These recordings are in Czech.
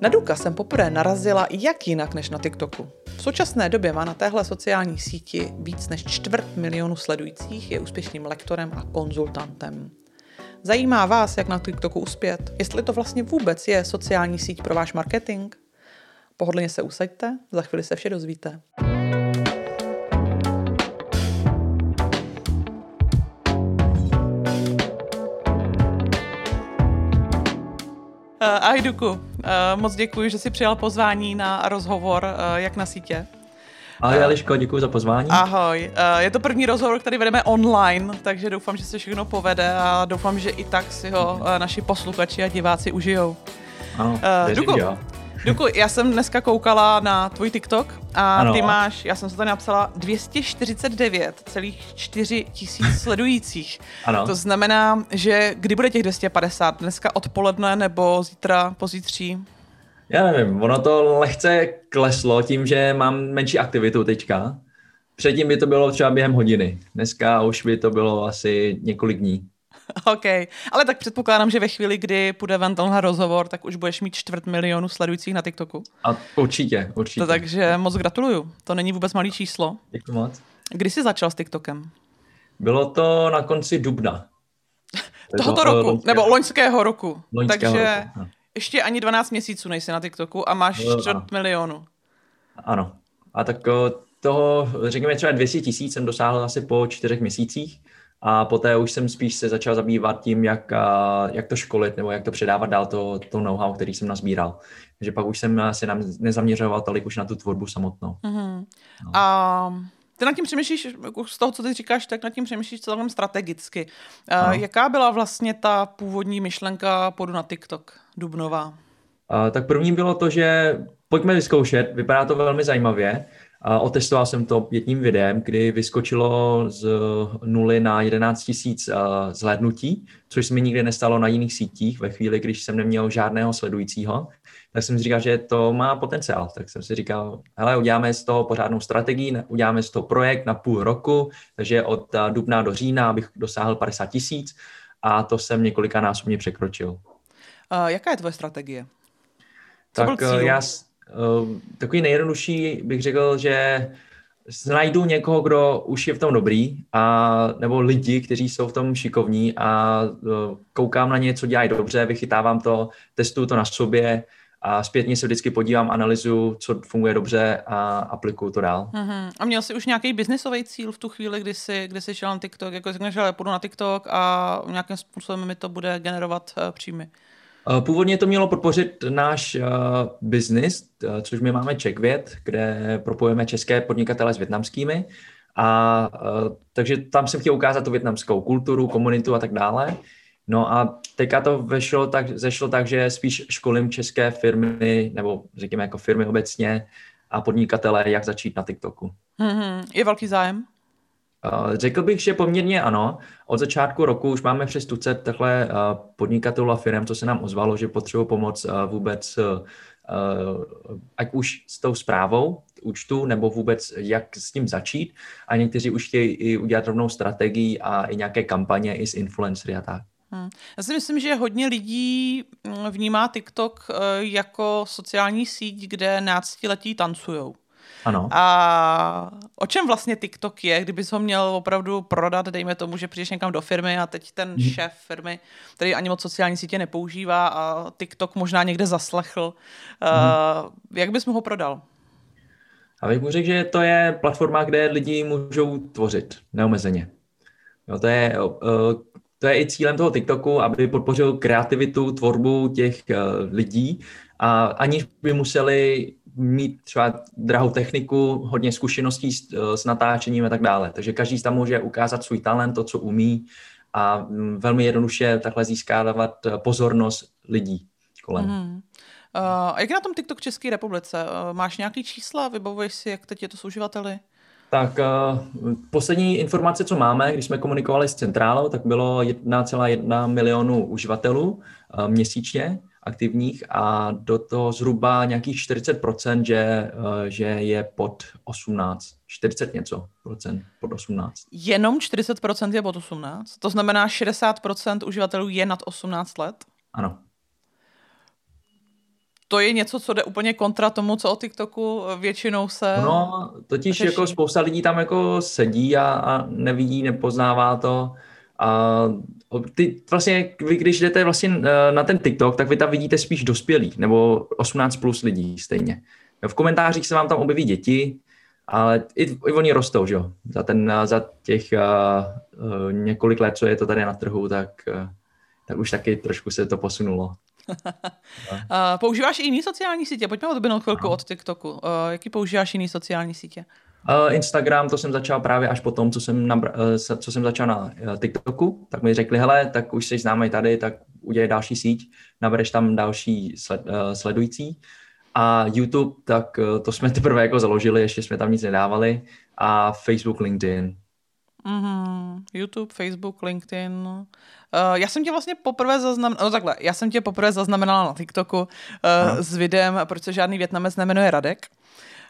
Na Duka jsem poprvé narazila jak jinak než na TikToku. V současné době má na téhle sociální síti víc než čtvrt milionu sledujících, je úspěšným lektorem a konzultantem. Zajímá vás, jak na TikToku uspět? Jestli to vlastně vůbec je sociální síť pro váš marketing? Pohodlně se usaďte, za chvíli se vše dozvíte. Uh, ahoj Duku, uh, moc děkuji, že jsi přijal pozvání na rozhovor uh, Jak na sítě. Ahoj Eliško, děkuji za pozvání. Ahoj, je to první rozhovor, který vedeme online, takže doufám, že se všechno povede a doufám, že i tak si ho naši posluchači a diváci užijou. Ano, jo. Duku, já jsem dneska koukala na tvůj TikTok a ano. ty máš, já jsem se tady napsala, 249,4 tisíc sledujících. Ano. To znamená, že kdy bude těch 250? Dneska odpoledne nebo zítra, pozítří? Já nevím, ono to lehce kleslo tím, že mám menší aktivitu teďka. Předtím by to bylo třeba během hodiny. Dneska už by to bylo asi několik dní. OK, ale tak předpokládám, že ve chvíli, kdy půjde ven tenhle rozhovor, tak už budeš mít čtvrt milionu sledujících na TikToku. A určitě, určitě. To takže moc gratuluju. To není vůbec malý číslo. Děkuji moc. Kdy jsi začal s TikTokem? Bylo to na konci dubna. Tohoto roku, loňského. nebo loňského roku. Loňského takže roku, ještě ani 12 měsíců nejsi na TikToku a máš No, čtvrt ano. milionu. Ano. A tak o, toho, řekněme třeba 200 tisíc jsem dosáhl asi po čtyřech měsících a poté už jsem spíš se začal zabývat tím, jak, jak to školit nebo jak to předávat dál to, to know-how, který jsem nazbíral. Takže pak už jsem se nám nezaměřoval tolik už na tu tvorbu samotnou. Mhm. A ty nad tím přemýšlíš, z toho, co ty říkáš, tak nad tím přemýšlíš celkem strategicky. Ano. jaká byla vlastně ta původní myšlenka podu na TikTok, Dubnová? A, tak první bylo to, že pojďme vyzkoušet, vypadá to velmi zajímavě. A otestoval jsem to jedním videem, kdy vyskočilo z nuly na 11 tisíc a, zhlédnutí, což se mi nikdy nestalo na jiných sítích ve chvíli, když jsem neměl žádného sledujícího. Tak jsem si říkal, že to má potenciál. Tak jsem si říkal, hele, uděláme z toho pořádnou strategii, uděláme z toho projekt na půl roku, takže od a, dubna do října, abych dosáhl 50 tisíc a to jsem několika násobně překročil. A jaká je tvoje strategie? Co byl tak cíl? eh, já eh, takový nejjednodušší bych řekl, že najdu někoho, kdo už je v tom dobrý, a, nebo lidi, kteří jsou v tom šikovní a eh, koukám na ně, co dělají dobře, vychytávám to, testuju to na sobě a zpětně se vždycky podívám, analyzu, co funguje dobře a aplikuju to dál. Mhm. A měl jsi už nějaký biznisový cíl v tu chvíli, kdy jsi, kdy jsi šel na TikTok? Jako řekneš, že půjdu na TikTok a nějakým způsobem mi to bude generovat uh, příjmy. Eh, Původně to mělo podpořit náš uh, biznis, eh, což my máme Czechvěd, kde propojujeme české podnikatele s větnamskými. A takže tam jsem chtěl ukázat tu větnamskou kulturu, komunitu a tak dále. No a teďka to vešlo tak, zešlo tak, že spíš školím české firmy, nebo řekněme jako firmy obecně a podnikatele, jak začít na TikToku. Mhm. Je velký zájem? Uh, Řekl bych, že poměrně ano. Od začátku roku už máme přes tucet takhle uh, podnikatelů a firm, co se nám ozvalo, že potřebují pomoc uh, vůbec, ať už s tou zprávou účtu, nebo vůbec jak s tím začít. A někteří už chtějí i udělat rovnou strategii a i nějaké kampaně i s influencery a tak. Hmm. Já si myslím, že hodně lidí mm, vnímá TikTok eh, jako sociální síť, kde náctiletí tancujou. Ano. A o čem vlastně TikTok je, kdybys ho měl opravdu prodat, dejme tomu, že přijdeš někam do firmy a teď ten Mhm. šéf firmy, který ani moc sociální sítě nepoužívá a TikTok možná někde zaslechl, uh, jak bys mu ho prodal? A bych mu řekl, že to je platforma, kde lidi můžou tvořit neomezeně. Jo, to, je, uh, to je i cílem toho TikToku, aby podpořil kreativitu, tvorbu těch uh, lidí a aniž by museli mít třeba drahou techniku, hodně zkušeností s, uh, s natáčením a tak dále. Takže každý tam může ukázat svůj talent, to, co umí a mm, velmi jednoduše takhle získávat eh, pozornost lidí kolem. Mhm. Uh, a jak je na tom TikTok v České republice? Uh, máš nějaký čísla? Vybavuješ si, jak teď je to s uživateli? Tak uh, poslední informace, co máme, když jsme komunikovali s centrálou, tak bylo 1,1 milionu uživatelů uh, měsíčně aktivních a do toho zhruba nějakých 40%, že, uh, že je pod 18, 40 něco procent pod 18. Jenom 40% je pod 18? To znamená 60% uživatelů je nad 18 let? Ano. to je něco, co jde úplně kontra tomu, co o TikToku většinou se... No, totiž řeší. jako spousta lidí tam jako sedí a, a nevidí, nepoznává to. A ty vlastně, vy když jdete vlastně eh, na ten TikTok, tak vy tam vidíte spíš dospělí, nebo 18 plus lidí stejně. V komentářích se vám tam objeví děti, ale i, i oni rostou, že jo. Za, ten, za těch uh, několik let, co je to tady na trhu, tak, uh, tak už taky trošku se to posunulo. používáš i jiný sociální sítě? Pojďme odběhnout chvilku no. od TikToku. Uh, jaký používáš jiný sociální sítě? Uh, Instagram, to jsem začal právě až po tom, co jsem, nabra- uh, co jsem začal na uh, TikToku, tak mi řekli, hele, tak už jsi známý tady, tak udělej další síť, nabereš tam další sled, sledující. A YouTube, tak to jsme teprve jako založili, ještě jsme tam nic nedávali. A Facebook, LinkedIn. Mm-hmm. YouTube, Facebook, LinkedIn. Uh, já jsem tě vlastně poprvé zaznamenala, no takhle, já jsem tě poprvé zaznamenala na TikToku uh, s videem, proč se žádný Větnamec nemenuje Radek.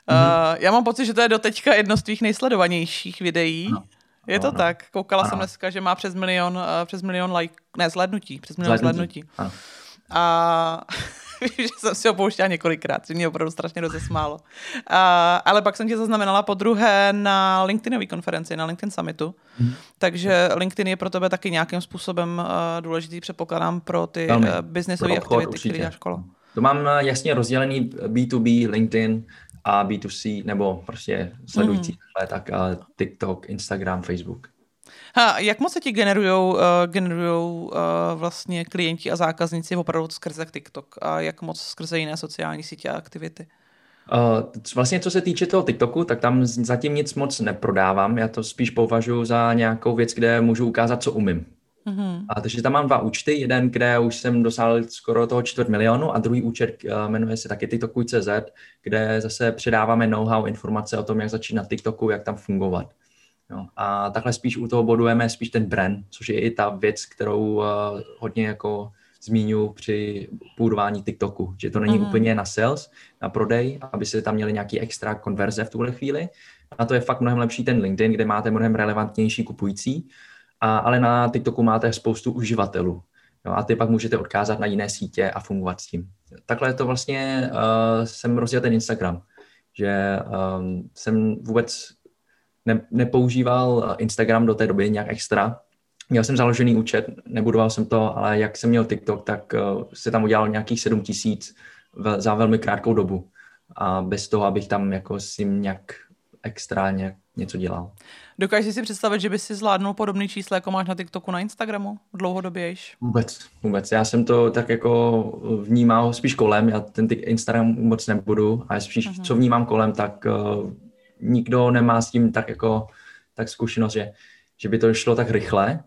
Mm-hmm. Uh, já mám pocit, že to je doteďka jedno z tvých nejsledovanějších videí. Ano. Je to ano. tak. Koukala ano. jsem dneska, že má přes milion, uh, přes milion like, ne, zhlednutí, přes milion zhlednutí. zhlednutí. A že jsem si ho pouštěla několikrát, že mě opravdu strašně rozesmálo. Uh, ale pak jsem tě zaznamenala po druhé na LinkedInové konferenci, na LinkedIn Summitu. Hmm. Takže LinkedIn je pro tebe taky nějakým způsobem uh, důležitý, předpokládám, pro ty uh, biznesové aktivity, které děláš kolo. To mám jasně rozdělený B2B, LinkedIn, a B2C, nebo prostě sledující, mm. tak uh, TikTok, Instagram, Facebook. Ha, jak moc se ti generujou, uh, generujou uh, vlastně klienti a zákazníci opravdu skrze TikTok a jak moc skrze jiné sociální sítě a aktivity? Uh, vlastně co se týče toho TikToku, tak tam zatím nic moc neprodávám. Já to spíš považuji za nějakou věc, kde můžu ukázat, co umím. Mm-hmm. A, takže tam mám dva účty, jeden, kde už jsem dosáhl skoro toho čtvrt milionu a druhý účet uh, jmenuje se taky TikTokuj.cz, kde zase předáváme know-how, informace o tom, jak začít na TikToku, jak tam fungovat. No, a takhle spíš u toho bodujeme spíš ten brand, což je i ta věc, kterou uh, hodně jako zmíňu při budování TikToku, že to není mm-hmm. úplně na sales, na prodej, aby se tam měli nějaký extra konverze v tuhle chvíli. A to je fakt mnohem lepší ten LinkedIn, kde máte mnohem relevantnější kupující a, ale na TikToku máte spoustu uživatelů. No a ty pak můžete odkázat na jiné sítě a fungovat s tím. Takhle to vlastně uh, jsem rozdělil ten Instagram, že um, jsem vůbec ne, nepoužíval Instagram do té doby nějak extra. Měl jsem založený účet, nebudoval jsem to, ale jak jsem měl TikTok, tak uh, se tam udělal nějakých 7 tisíc za velmi krátkou dobu. A bez toho, abych tam jako s tím nějak extra nějak něco dělal. Dokážeš si představit, že by si zvládnul podobný číslo, jako máš na TikToku, na Instagramu dlouhodobě již? Vůbec, vůbec. Já jsem to tak jako vnímal spíš kolem, já ten Instagram moc nebudu, ale spíš uh-huh. co vnímám kolem, tak uh, nikdo nemá s tím tak jako tak zkušenost, že, že by to šlo tak rychle,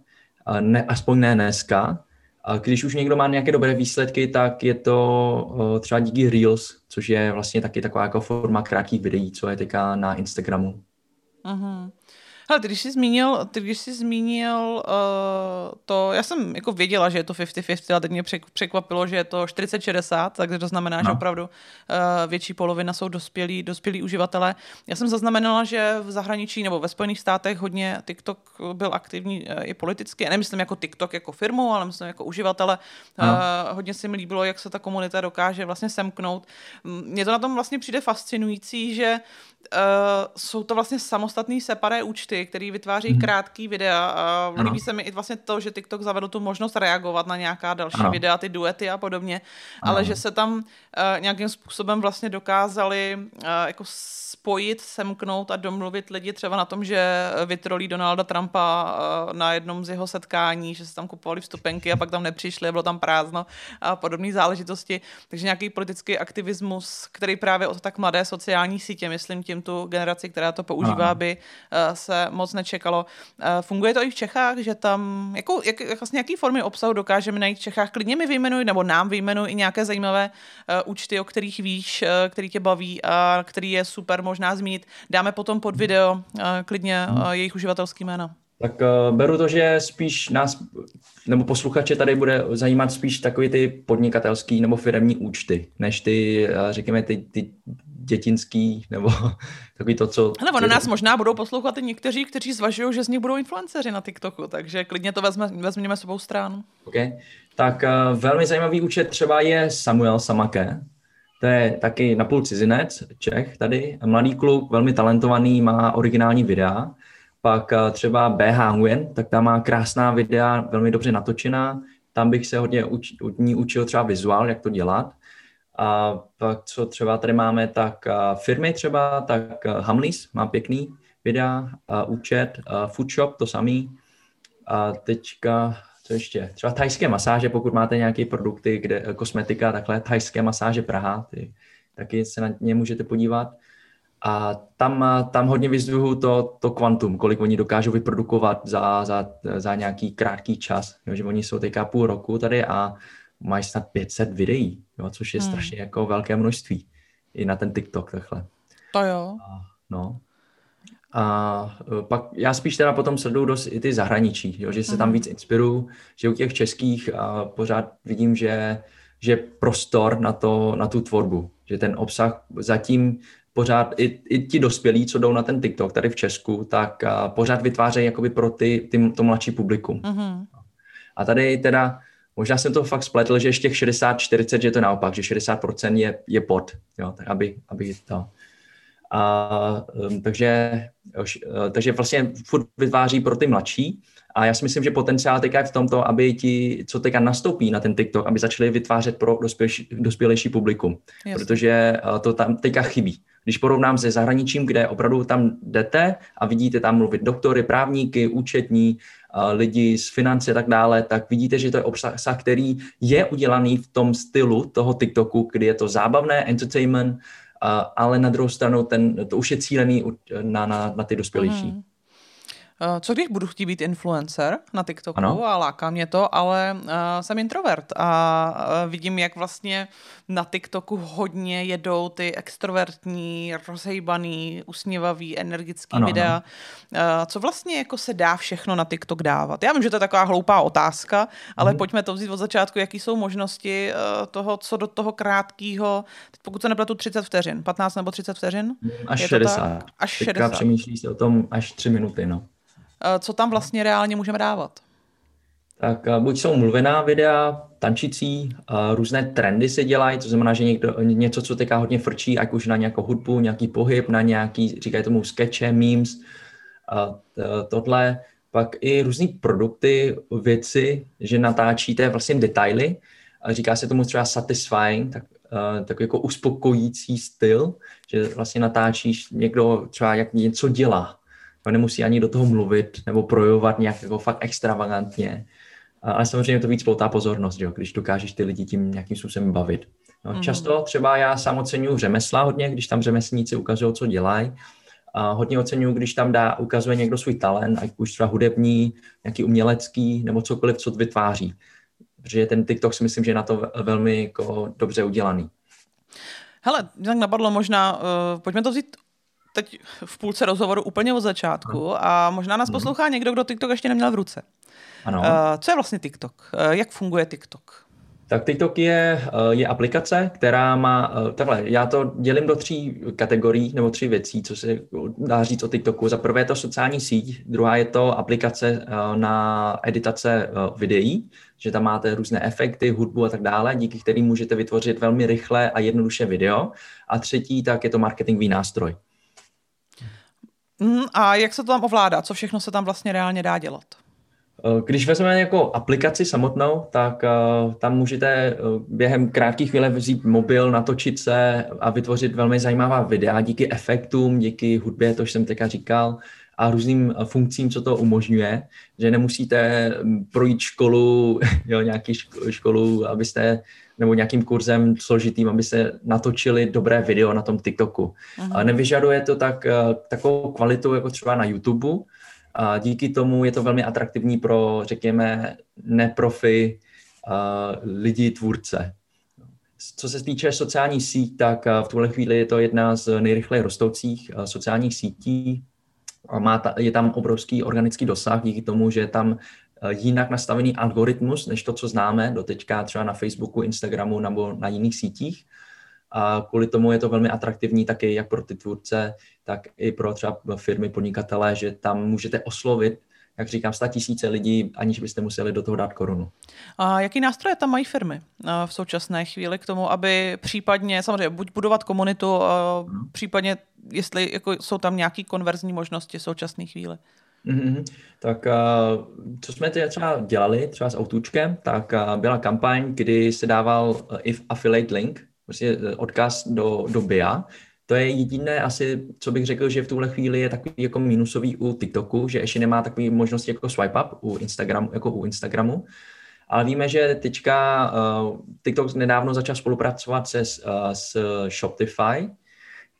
uh, ne, aspoň ne dneska. A když už někdo má nějaké dobré výsledky, tak je to uh, třeba díky Reels, což je vlastně taky taková jako forma krátkých videí, co je teďka na Instagramu. Uh-huh. Hele, ty když jsi zmínil, ty když jsi zmínil uh, to, já jsem jako věděla, že je to 50-50, ale teď mě překvapilo, že je to 40-60, takže to znamená, no. že opravdu uh, větší polovina jsou dospělí, dospělí uživatelé. Já jsem zaznamenala, že v zahraničí nebo ve Spojených státech hodně TikTok byl aktivní uh, i politicky. Já nemyslím jako TikTok jako firmu, ale myslím jako uživatele. No. Uh, hodně se mi líbilo, jak se ta komunita dokáže vlastně semknout. Mně to na tom vlastně přijde fascinující, že uh, jsou to vlastně samostatný separé účty, který vytváří hmm. krátký videa. A líbí se mi i vlastně to, že TikTok zavedl tu možnost reagovat na nějaká další ano. videa, ty duety a podobně, ano. ale že se tam uh, nějakým způsobem vlastně dokázali uh, jako spojit, semknout a domluvit lidi třeba na tom, že vytrolí Donalda Trumpa uh, na jednom z jeho setkání, že se tam kupovali vstupenky a pak tam nepřišli, bylo tam prázdno a podobné záležitosti. Takže nějaký politický aktivismus, který právě od tak mladé sociální sítě, myslím, tím tu generaci, která to používá, Aha. by uh, se moc nečekalo. Uh, funguje to i v Čechách, že tam, jako, jak, vlastně jaký formy obsahu dokážeme najít v Čechách? Klidně mi vyjmenuj, nebo nám vyjmenuj i nějaké zajímavé uh, účty, o kterých víš, uh, který tě baví a který je super možná zmínit. Dáme potom pod video klidně jejich uživatelský jména. Tak uh, beru to, že spíš nás, nebo posluchače tady bude zajímat spíš takový ty podnikatelský nebo firmní účty, než ty, uh, řekněme, ty, ty dětinský, nebo takový to, co... Ale ono nás možná budou poslouchat i někteří, kteří zvažují, že z nich budou influenceři na TikToku, takže klidně to vezme, vezměme s stranu. OK. Tak uh, velmi zajímavý účet třeba je Samuel Samake, To je taky napůl cizinec, Čech tady, mladý kluk, velmi talentovaný, má originální videa. Pak eh, třeba BH Nguyen, tak tam má krásná videa, velmi dobře natočená. Tam bych se hodně uč, od ní učil třeba vizuál, jak to dělat. A pak co třeba tady máme, tak eh, firmy třeba, tak Hamleys má pěkný videa, účet, Foodshop to samý. A teďka co ještě? Třeba thajské masáže, pokud máte nějaké produkty, kde eh, kosmetika, takhle thajské masáže Praha, ty, taky se na ně můžete podívat. A tam, eh, tam hodně vyzdvihuju to, to kvantum, kolik oni dokážou vyprodukovat za, za, za nějaký krátký čas. Jo, že oni jsou teďka půl roku tady a mají snad 500 videí, jo, což je hmm. strašně jako velké množství i na ten TikTok takhle. To jo. A, no. A e, pak já spíš teda potom sleduju dost i ty zahraničí, jo, že se tam mhm. víc inspiruju, že u těch českých a pořád vidím, že, že prostor na, to, na tu tvorbu, že ten obsah zatím pořád i, i ti dospělí, co jdou na ten TikTok tady v Česku, tak a pořád vytvářejí jakoby pro ty, ty, to mladší publikum. Mm-hmm. A tady teda, možná jsem to fakt spletl, že ještě 60-40, že je to naopak, že 60% je, je pod, jo, tak aby, aby to... A, um, takže, uh, takže vlastně furt vytváří pro ty mladší a já si myslím, že potenciál teďka je v tomto, aby ti, co teďka nastoupí na ten TikTok, aby začali vytvářet pro dospělejší, dospělejší publikum, Jasně. protože uh, to tam teďka chybí. Když porovnám se zahraničím, kde opravdu tam jdete a vidíte tam mluvit doktory, právníky, účetní, uh, lidi z finance a tak dále, tak vidíte, že to je obsah, který je udělaný v tom stylu toho TikToku, kdy je to zábavné, entertainment, ale na druhou stranu ten, to už je cílený na, na, na ty dospělejší. Mm. Co když budu chtít být influencer na TikToku ano. a láká mě to, ale uh, jsem introvert a uh, vidím, jak vlastně na TikToku hodně jedou ty extrovertní, rozhejbaný, usměvavý, energický ano, videa. Ano. Uh, co vlastně jako se dá všechno na TikTok dávat? Já vím, že to je taková hloupá otázka, ale hmm. pojďme to vzít od začátku, jaký jsou možnosti uh, toho, co do toho krátkého, pokud se nepletu 30 vteřin, 15 nebo 30 vteřin? Až je 60. Až 60. přemýšlí se o tom až 3 minuty, no. Eh, co tam vlastně reálně můžeme dávat? Tak eh, buď jsou mluvená videa, tančící, eh, různé trendy se dělají, to znamená, že někdo, něco, co teďka hodně frčí, ať už na nějakou hudbu, nějaký pohyb, na nějaký, říkají tomu skeče, memes, a tohle, pak i různé produkty, věci, že natáčíte vlastně detaily, a říká se tomu třeba satisfying, tak, tak jako uspokojící styl, že vlastně natáčíš někdo třeba jak něco dělá, nemusí ani do toho mluvit nebo projevovat nějak jako fakt extravagantně. Ale samozřejmě to víc poutá pozornost, jo, když dokážeš ty lidi tím nějakým způsobem bavit. No, mm. Často třeba já sám oceňuji řemesla hodně, když tam řemeslníci ukazují, co dělají. A hodně oceňuji, když tam dá, ukazuje někdo svůj talent, ať už třeba hudební, nějaký umělecký, nebo cokoliv, co vytváří. Protože ten TikTok si myslím, že je na to velmi jako dobře udělaný. Hele, tak napadlo možná, uh, pojďme to vzít teď v půlce rozhovoru úplně od začátku a možná nás mhm. poslouchá někdo, kdo TikTok ještě neměl v ruce. Ano. Uh, co je vlastně TikTok? Uh, jak funguje TikTok? Tak TikTok je, je aplikace, která má, takhle, já to dělím do tří kategorií nebo tří věcí, co se dá říct o TikToku. Za prvé je to sociální síť, druhá je to aplikace na editace videí, že tam máte různé efekty, hudbu a tak dále, díky kterým můžete vytvořit velmi rychle a jednoduše video. A třetí, tak je to marketingový nástroj. Mm, a jak se to tam ovládá? Co všechno se tam vlastně reálně dá dělat? Eh, když vezmeme jako aplikaci samotnou, tak uh, tam můžete uh, během krátkých chvíle vzít mobil, natočit se a vytvořit velmi zajímavá videa díky efektům, díky hudbě, to už jsem teďka říkal, a různým funkcím, co to umožňuje, že nemusíte mm, projít školu, jo, nějaký školu, abyste nebo nějakým kurzem složitým, aby se natočili dobré video na tom TikToku. Uh-huh. Ale nevyžaduje to tak, eh, takovou kvalitu jako třeba na YouTube. A díky tomu je to velmi atraktivní pro, řekněme, neprofi uh, lidi, tvůrce. Co se týče sociální síť, tak eh, v tuhle chvíli je to jedna z nejrychleji rostoucích sociálních sítí. Má ta, je tam obrovský organický dosah díky tomu, že tam Eh, jinak nastavený algoritmus, než to, co známe do teďka třeba na Facebooku, Instagramu nebo na jiných sítích. A kvůli tomu je to velmi atraktivní taky jak pro ty tvůrce, tak i pro třeba firmy, podnikatele, že tam můžete oslovit jak říkám, sta tisíce lidí, aniž byste museli do toho dát korunu. A jaký nástroje tam mají firmy eh, v současné chvíli k tomu, aby případně, samozřejmě, buď budovat komunitu, hmm. případně jestli jako jsou tam nějaké konverzní možnosti v současné chvíli? Mm-hmm. Tak co jsme třeba dělali, třeba s Autůčkem, tak byla kampaň, kdy se dával if affiliate link, prostě odkaz do, do BIA, to je jediné asi, co bych řekl, že v tuhle chvíli je takový jako minusový u TikToku, že ještě nemá takové možnosti jako swipe up u Instagramu, jako u Instagramu. Ale víme, že teďka uh, TikTok nedávno začal spolupracovat se, uh, s Shopify,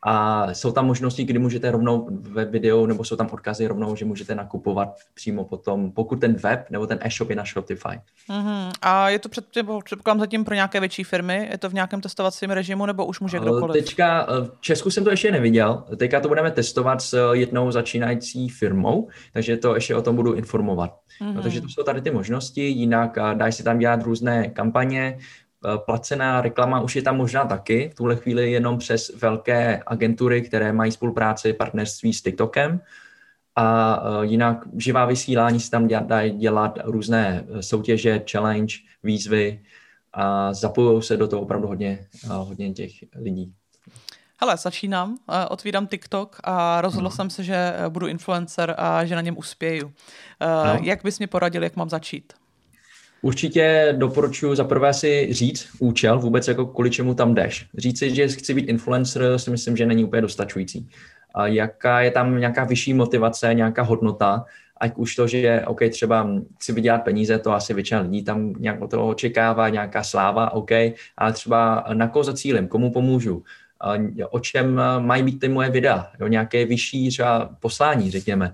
a jsou tam možnosti, kdy můžete rovnou ve videu, nebo jsou tam odkazy rovnou, že můžete nakupovat přímo potom, pokud ten web nebo ten e-shop je na Shopify. Uh-huh. A je to před, předpokládám zatím pro nějaké větší firmy? Je to v nějakém testovacím režimu, nebo už může kdokoliv? Teďka v Česku jsem to ještě neviděl. Teďka to budeme testovat s jednou začínající firmou, takže to ještě o tom budu informovat. Uh-huh. No, takže to jsou tady ty možnosti, jinak dají se tam dělat různé kampaně, Eh, placená reklama už je tam možná taky, v tuhle chvíli jenom přes velké agentury, které mají spolupráci, partnerství s TikTokem. A eh, jinak živá vysílání se tam dají dělat různé eh, soutěže, challenge, výzvy a zapojují se do toho opravdu hodně, hodně těch lidí. Hele, začínám, otvírám TikTok a rozhodl no. jsem se, že budu influencer a že na něm uspěju. No. Jak bys mě poradil, jak mám začít? Určitě doporučuji za prvé si říct účel, vůbec jako kvůli čemu tam jdeš. Říct si, že chci být influencer, si myslím, že není úplně dostačující. A jaká je tam nějaká vyšší motivace, nějaká hodnota, ať už to, že OK, třeba chci vydělat peníze, to asi většina lidí tam nějak od toho očekává, nějaká sláva, OK, ale třeba na koho zacílim, komu pomůžu, o čem mají být ty moje videa, jo, nějaké vyšší třeba poslání, řekněme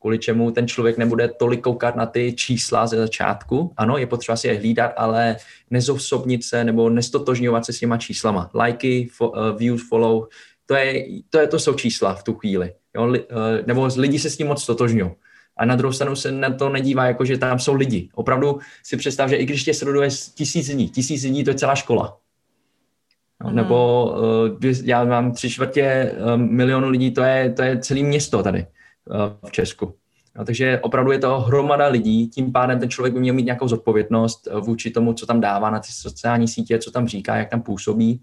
kvůli čemu ten člověk nebude tolik koukat na ty čísla ze začátku. Ano, je potřeba si je hlídat, ale nezosobnit se nebo nestotožňovat se s těma číslama. Lajky, fo, uh, views, follow, to, je, to, je, to jsou čísla v tu chvíli. Jo? Li, uh, nebo lidi se s tím moc stotožňují. A na druhou stranu se na to nedívá, jako že tam jsou lidi. Opravdu si představ, že i když tě sleduje tisíc dní, tisíc dní to je celá škola. No, mm. Nebo uh, já mám tři čtvrtě um, milionu lidí, to je, to je celé město tady. Eh, v Česku. No, takže opravdu je to hromada lidí, tím pádem ten člověk by měl mít nějakou zodpovědnost eh, vůči tomu, co tam dává na ty sociální sítě, co tam říká, jak tam působí.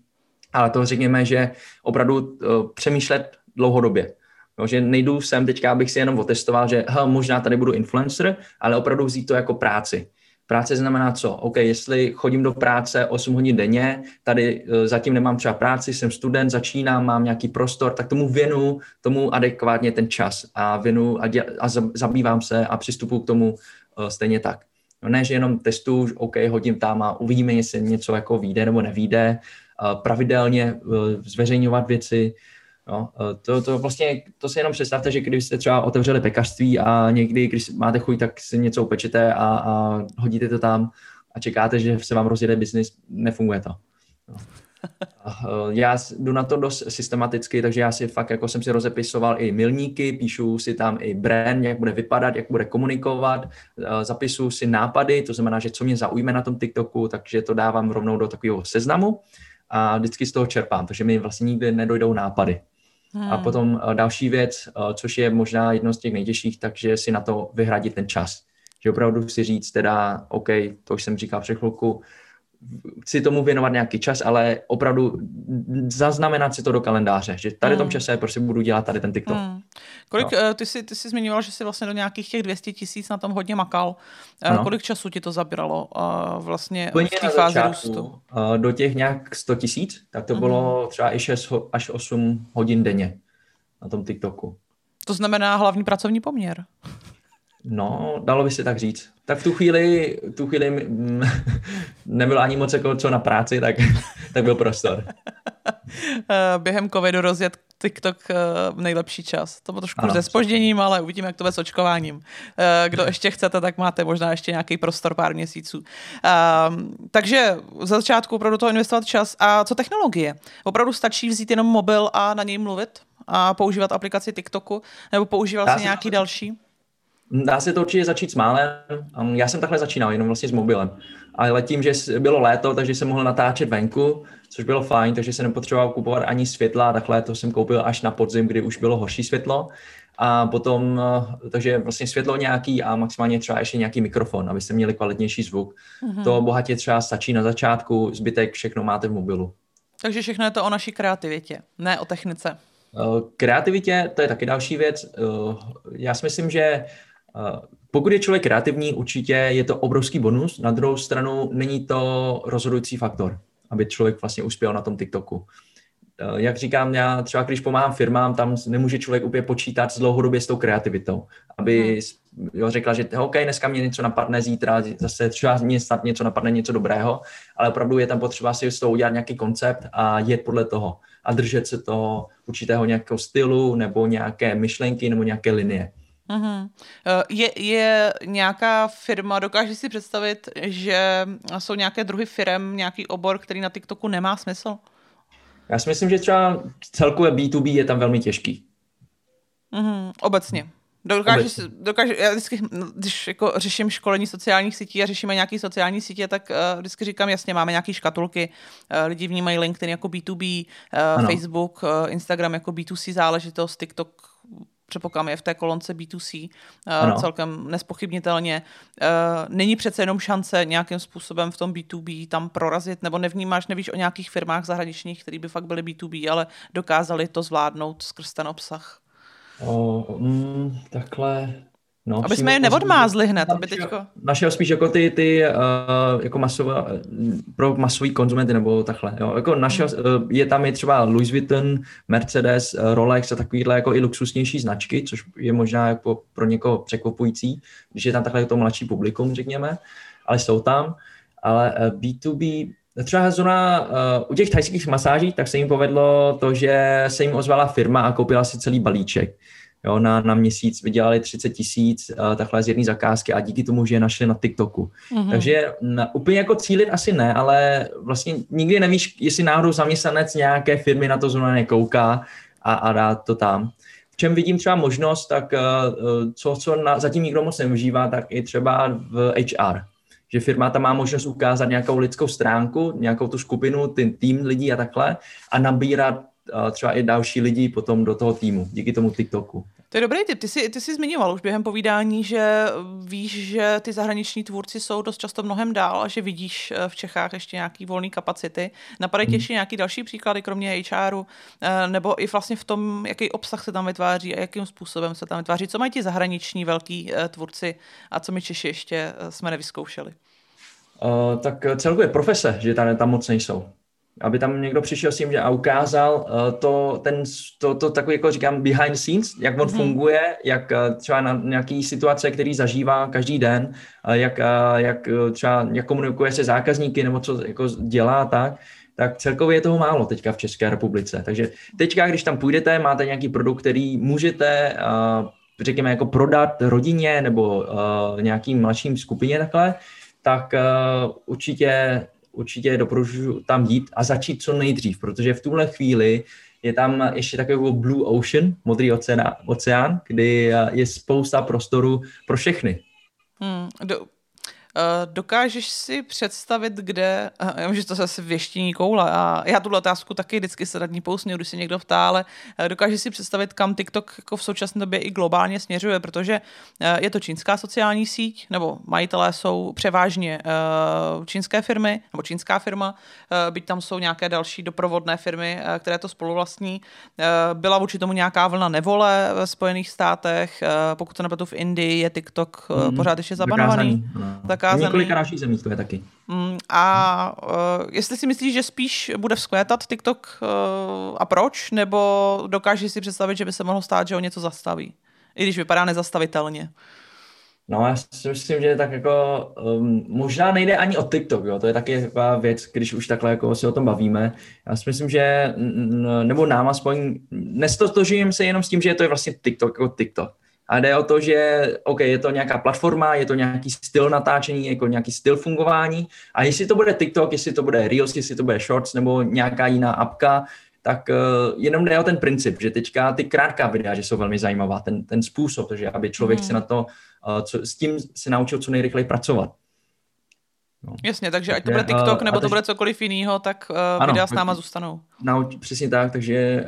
Ale to řekněme, že opravdu uh, přemýšlet dlouhodobě. No, že nejdu sem teďka, abych si jenom otestoval, že možná tady budu influencer, ale opravdu vzít to jako práci. Práce znamená co? OK, jestli chodím do práce 8 hodin denně, tady uh, zatím nemám třeba práci, jsem student, začínám, mám nějaký prostor, tak tomu věnu, tomu adekvátně ten čas a věnu a, dě, a zabývám se a přistupuji k tomu uh, stejně tak. No ne, že jenom testuju, OK, hodím tam a uvidíme, jestli něco jako vyjde nebo nevíde, uh, pravidelně uh, zveřejňovat věci, No, to, to vlastně, to si jenom představte, že když jste třeba otevřeli pekařství a někdy, když máte chuť, tak si něco upečete a, a hodíte to tam a čekáte, že se vám rozjede biznis, nefunguje to. No. Já jdu na to dost systematicky, takže já si fakt jako jsem si rozepisoval i milníky, píšu si tam i brand, jak bude vypadat, jak bude komunikovat, zapisuju si nápady, to znamená, že co mě zaujme na tom TikToku, takže to dávám rovnou do takového seznamu a vždycky z toho čerpám, takže mi vlastně nikdy nedojdou nápady. Hmm. A potom eh, další věc, eh, což je možná jedno z těch nejtěžších, takže si na to vyhradit ten čas. Že opravdu si říct teda, OK, to už jsem říkal před chvilku, chci tomu věnovat nějaký čas, ale opravdu zaznamenat si to do kalendáře, že tady v tom hmm. čase prostě budu dělat tady ten TikTok. Hmm. Kolik, no. ty, jsi, ty jsi zmiňoval, že jsi vlastně do nějakých těch 200 tisíc na tom hodně makal. Ano. Kolik času ti to zabíralo vlastně Plně v té fázi růstu? Do těch nějak 100 tisíc, tak to hmm. bylo třeba i 6 až 8 hodin denně na tom TikToku. To znamená hlavní pracovní poměr. No, dalo by se tak říct. Tak v tu chvíli, tu chvíli mm, nebylo ani moc jako co na práci, tak, tak byl prostor. Eh, během covidu rozjet TikTok eh, nejlepší čas. To bylo trošku ano. se spožděním, ale uvidíme, jak to bude s očkováním. Eh, kdo ještě chcete, tak máte možná ještě nějaký prostor pár měsíců. Takže za začátku opravdu toho investovat čas. A co technologie? Opravdu stačí vzít jenom mobil a na něj mluvit? A používat aplikaci TikToku? Nebo používal si nějaký další? Dá se to určitě začít s málem. Um, já jsem takhle začínal, jenom vlastně s mobilem. Ale tím, že bylo léto, takže jsem mohl natáčet venku, což bylo fajn, takže jsem nepotřeboval kupovat ani světla, takhle to jsem koupil až na podzim, kdy už bylo horší světlo. a potom, eh, takže vlastně světlo nějaký a maximálně třeba ještě nějaký mikrofon, abyste měli kvalitnější zvuk. Mm-hmm. To bohatě třeba stačí na začátku, zbytek všechno máte v mobilu. Takže všechno je to o naší kreativitě, ne o technice. Eh, kreativitě, to je taky další věc. Eh, já si myslím, že pokud je člověk kreativní, určitě je to obrovský bonus. Na druhou stranu není to rozhodující faktor, aby člověk vlastně uspěl na tom TikToku. Eh, jak říkám, já třeba když pomáhám firmám, tam nemůže člověk úplně počítat s dlouhodobě s tou kreativitou, aby hmm. jo, řekla, že OK, dneska mě něco napadne, zítra zase třeba mě snad něco napadne, něco dobrého, ale opravdu je tam potřeba si z toho udělat nějaký koncept a jet podle toho a držet se toho určitého nějakého stylu nebo nějaké myšlenky nebo nějaké linie. Uh-huh. Je, je nějaká firma, dokáže si představit, že jsou nějaké druhy firm, nějaký obor, který na TikToku nemá smysl? Já si myslím, že třeba celkově B2B je tam velmi těžký. Mm-hmm, obecně. Dokáže, si, dokáže, já vždycky, když jako řeším školení sociálních sítí a řešíme nějaké sociální sítě, tak uh, vždycky říkám, jasně, máme nějaké škatulky, uh, lidi vnímají LinkedIn jako B2B, uh, Facebook, uh, Instagram jako B2C záležitost, TikTok předpokládám je v té kolonce B2C ano. celkem nespochybnitelně. Není přece jenom šance nějakým způsobem v tom B2B tam prorazit, nebo nevnímáš, nevíš o nějakých firmách zahraničních, které by fakt byly B2B, ale dokázali to zvládnout skrz ten obsah? O, mm, takhle No, aby jsme je neodmázli hned. Aby teďko... Našeho spíš jako ty, ty uh, jako masové, pro masový konzumenty nebo takhle. Jo. Jako našeho, uh, je tam i třeba Louis Vuitton, Mercedes, Rolex a takovýhle jako i luxusnější značky, což je možná jako pro někoho překvapující, když je tam takhle to mladší publikum, řekněme, ale jsou tam. Ale uh, B2B, Třeba zrovna uh, u těch thajských masáží, tak se jim povedlo to, že se jim ozvala firma a koupila si celý balíček jo, na, na měsíc vydělali 30 tisíc uh, takhle z jedné zakázky a díky tomu, že je našli na TikToku. Mm-hmm. Takže na, úplně jako cílit asi ne, ale vlastně nikdy nevíš, jestli náhodou zaměstnanec nějaké firmy na to zrovna nekouká a, a dá to tam. V čem vidím třeba možnost, tak uh, co, co na, zatím nikdo moc neužívá, tak i třeba v HR. Že firma tam má možnost ukázat nějakou lidskou stránku, nějakou tu skupinu, ten tým lidí a takhle a nabírat třeba i další lidi potom do toho týmu, díky tomu TikToku. To je dobrý tip. Ty jsi, ty jsi zmiňoval už během povídání, že víš, že ty zahraniční tvůrci jsou dost často mnohem dál a že vidíš eh, v Čechách ještě nějaký volný kapacity. Napadají hmm. ještě nějaký další příklady, kromě HRu, eh, nebo i vlastně v tom, jaký obsah se tam vytváří a jakým způsobem se tam vytváří. Co mají ti zahraniční velký eh, tvůrci a co my Češi ještě jsme nevyzkoušeli? Uh, tak celkově profese, že tam, tam moc nejsou aby tam někdo přišel s tím že a ukázal uh, to, ten, to, to takový, jako říkám, behind scenes, jak on mm-hmm. funguje, jak uh, třeba na nějaký situace, který zažívá každý den, uh, jak, jak třeba jak komunikuje se zákazníky nebo co jako dělá tak, tak celkově je toho málo teďka v České republice. Takže teďka, když tam půjdete, máte nějaký produkt, který můžete řekněme, jako prodat rodině nebo nějakým mladším skupině takhle, tak uh, určitě určitě doporučuji tam jít a začít co nejdřív, protože v tuhle chvíli je tam ještě takový Blue Ocean, modrý oceán, oceán kdy je spousta prostoru pro všechny. Hmm, do, dokážeš si představit, kde, eh, já vím, že to zase věštění koule a já tuhle otázku taky vždycky se nad ní pousměju, když si někdo ptá, ale eh, dokážeš si představit, kam TikTok jako v současné době i globálně směřuje, protože je to čínská sociální síť, nebo majitelé jsou převážně čínské firmy, nebo čínská firma, byť tam jsou nějaké další doprovodné firmy, které to spoluvlastní. Byla vůči tomu nějaká vlna nevole ve Spojených státech, pokud to nepletu v Indii, je TikTok mm, pořád ještě zabanovaný. Tak zakázaný. V několika dalších zemích to je taky. Mm, a uh, jestli si myslíš, že spíš bude vzkvétat TikTok uh, a proč, nebo dokážeš si představit, že by se mohlo stát, že ho něco zastaví? I když vypadá nezastavitelně. No já si myslím, že tak jako um, možná nejde ani o TikTok, jo? to je taky taková věc, když už takhle jako si o tom bavíme. Já si myslím, že nebo nám aspoň nestotožím se jenom s tím, že to je vlastně TikTok jako TikTok. A jde o to, že OK, je to nějaká platforma, je to nějaký styl natáčení, jako nějaký styl fungování. A jestli to bude TikTok, jestli to bude Reels, jestli to bude Shorts nebo nějaká jiná apka, tak uh, jenom jde o ten princip, že teďka ty krátká videa, že jsou velmi zajímavá, ten, ten způsob, že aby člověk mm. si na to, uh, co, s tím se naučil co nejrychleji pracovat. No. Jasně, takže ať to bude TikTok, nebo to bude cokoliv jiného, tak uh, ano, videa s náma zůstanou. No, přesně tak, takže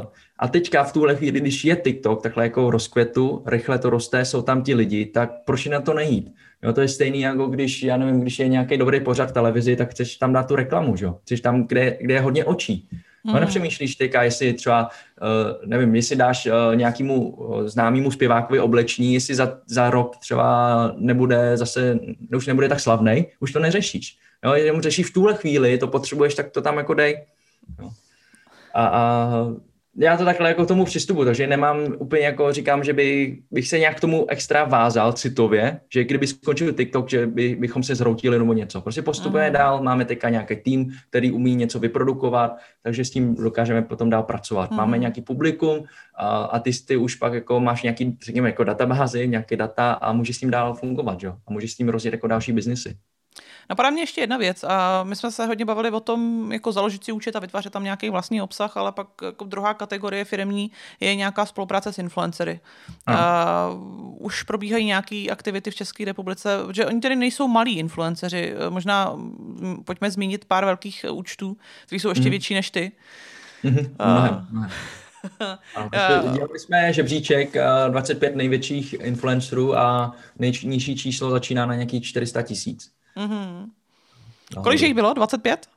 uh, a teďka v tuhle chvíli, když je TikTok takhle jako rozkvetu, rychle to roste, jsou tam ti lidi, tak proč na to nejít? Jo, to je stejný jako když, já nevím, když je nějaký dobrý pořad v televizi, tak chceš tam dát tu reklamu, že? Chceš tam, kde, kde je hodně očí. No, mm. nepřemýšlíš teďka, jestli třeba, uh, nevím, jestli dáš uh, nějakému uh, známému zpěvákovi obleční, jestli za, za rok třeba nebude zase, už nebude tak slavný, už to neřešíš. Jo, jenom řešíš v tuhle chvíli, to potřebuješ, tak to tam jako dej. Jo. A, a já to takhle jako k tomu přistupu, takže nemám úplně jako říkám, že by, bych se nějak k tomu extra vázal citově, že kdyby skončil TikTok, že by, bychom se zhroutili nebo něco. Prostě postupuje mm. dál, máme teďka nějaký tým, který umí něco vyprodukovat, takže s tím dokážeme potom dál pracovat. Mm. Máme nějaký publikum a, a ty, ty už pak jako máš nějaký, řekněme, jako databázy, nějaké data a můžeš s tím dál fungovat, jo? A můžeš s tím rozjet jako další biznesy. Napadá mě ještě jedna věc a my jsme se hodně bavili o tom, jako založit si účet a vytvářet tam nějaký vlastní obsah, ale pak jako druhá kategorie firmní je nějaká spolupráce s influencery. A už probíhají nějaké aktivity v České republice, že oni tedy nejsou malí influenceři. Možná pojďme zmínit pár velkých účtů, kteří jsou ještě mm. větší než ty. Mm-hmm. A... Dělali jsme žebříček 25 největších influencerů a nejnižší číslo začíná na nějakých 400 tisíc. Mm-hmm. Kolik jich bylo? 25?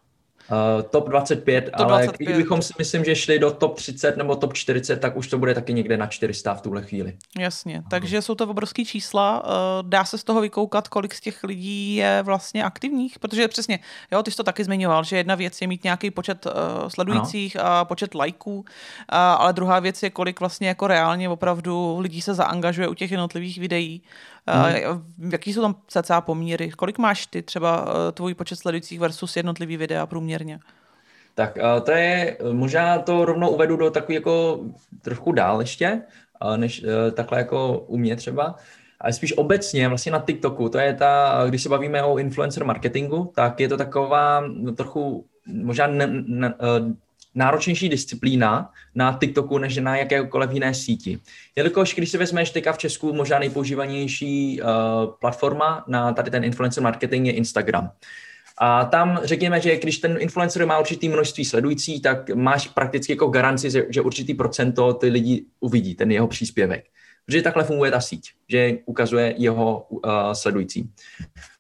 Uh, top 25, top ale 25. kdybychom si myslím, že šli do top 30 nebo top 40, tak už to bude taky někde na 400 v tuhle chvíli. Jasně, takže jsou to obrovské čísla. Uh, dá se z toho vykoukat, kolik z těch lidí je vlastně aktivních? Protože přesně, jo, ty jsi to taky zmiňoval, že jedna věc je mít nějaký počet uh, sledujících ano. a počet lajků, uh, ale druhá věc je, kolik vlastně jako reálně opravdu lidí se zaangažuje u těch jednotlivých videí. Hmm. Jaký jsou tam cca poměry? Kolik máš ty třeba eh, tvůj počet sledujících versus jednotlivý videa průměrně? Tak eh, to je, možná to rovnou uvedu do takový jako trochu dál ještě, než takhle jako u mě třeba. Ale spíš obecně vlastně na TikToku, to je ta, když se bavíme o influencer marketingu, tak je to taková no, trochu možná ne, ne, náročnější disciplína na TikToku než na jakékoliv jiné síti. Jelikož když si vezmeš teďka v Česku možná nejpoužívanější uh, platforma na tady ten influencer marketing je Instagram. A tam řekněme, že když ten influencer má určitý množství sledující, tak máš prakticky jako garanci, že určitý procento ty lidi uvidí, ten jeho příspěvek. Protože takhle funguje ta síť, že ukazuje jeho uh, sledující.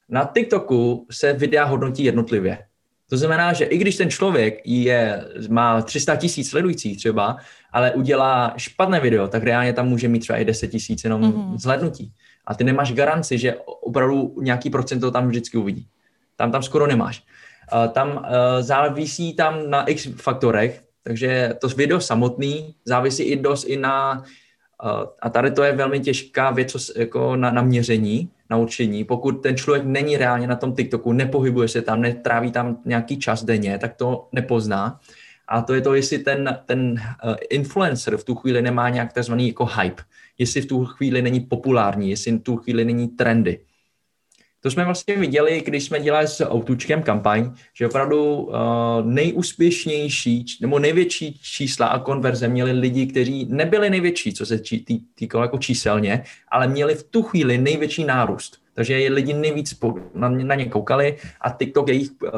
Na TikToku se videa hodnotí jednotlivě. To znamená, že i když ten člověk je, má 300 tisíc sledujících třeba, ale udělá špatné video, tak reálně tam může mít třeba i 10 tisíc jenom mm-hmm. zhlednutí. A ty nemáš garanci, že opravdu nějaký procento tam vždycky uvidí. Tam tam skoro nemáš. Uh, tam uh, závisí tam na x faktorech, takže to video samotný závisí i dost i na a tady to je velmi těžká věc jako na, na měření, na určení. Pokud ten člověk není reálně na tom TikToku, nepohybuje se tam, netráví tam nějaký čas denně, tak to nepozná. A to je to, jestli ten, ten influencer v tu chvíli nemá nějak takzvaný jako hype, jestli v tu chvíli není populární, jestli v tu chvíli není trendy. To jsme vlastně viděli, když jsme dělali s Outučkem kampaň, že opravdu uh, nejúspěšnější nebo největší čísla a konverze měli lidi, kteří nebyli největší, co se tý, týkalo jako číselně, ale měli v tu chvíli největší nárůst. Takže je lidi nejvíc na, na ně koukali a TikTok jejich, uh,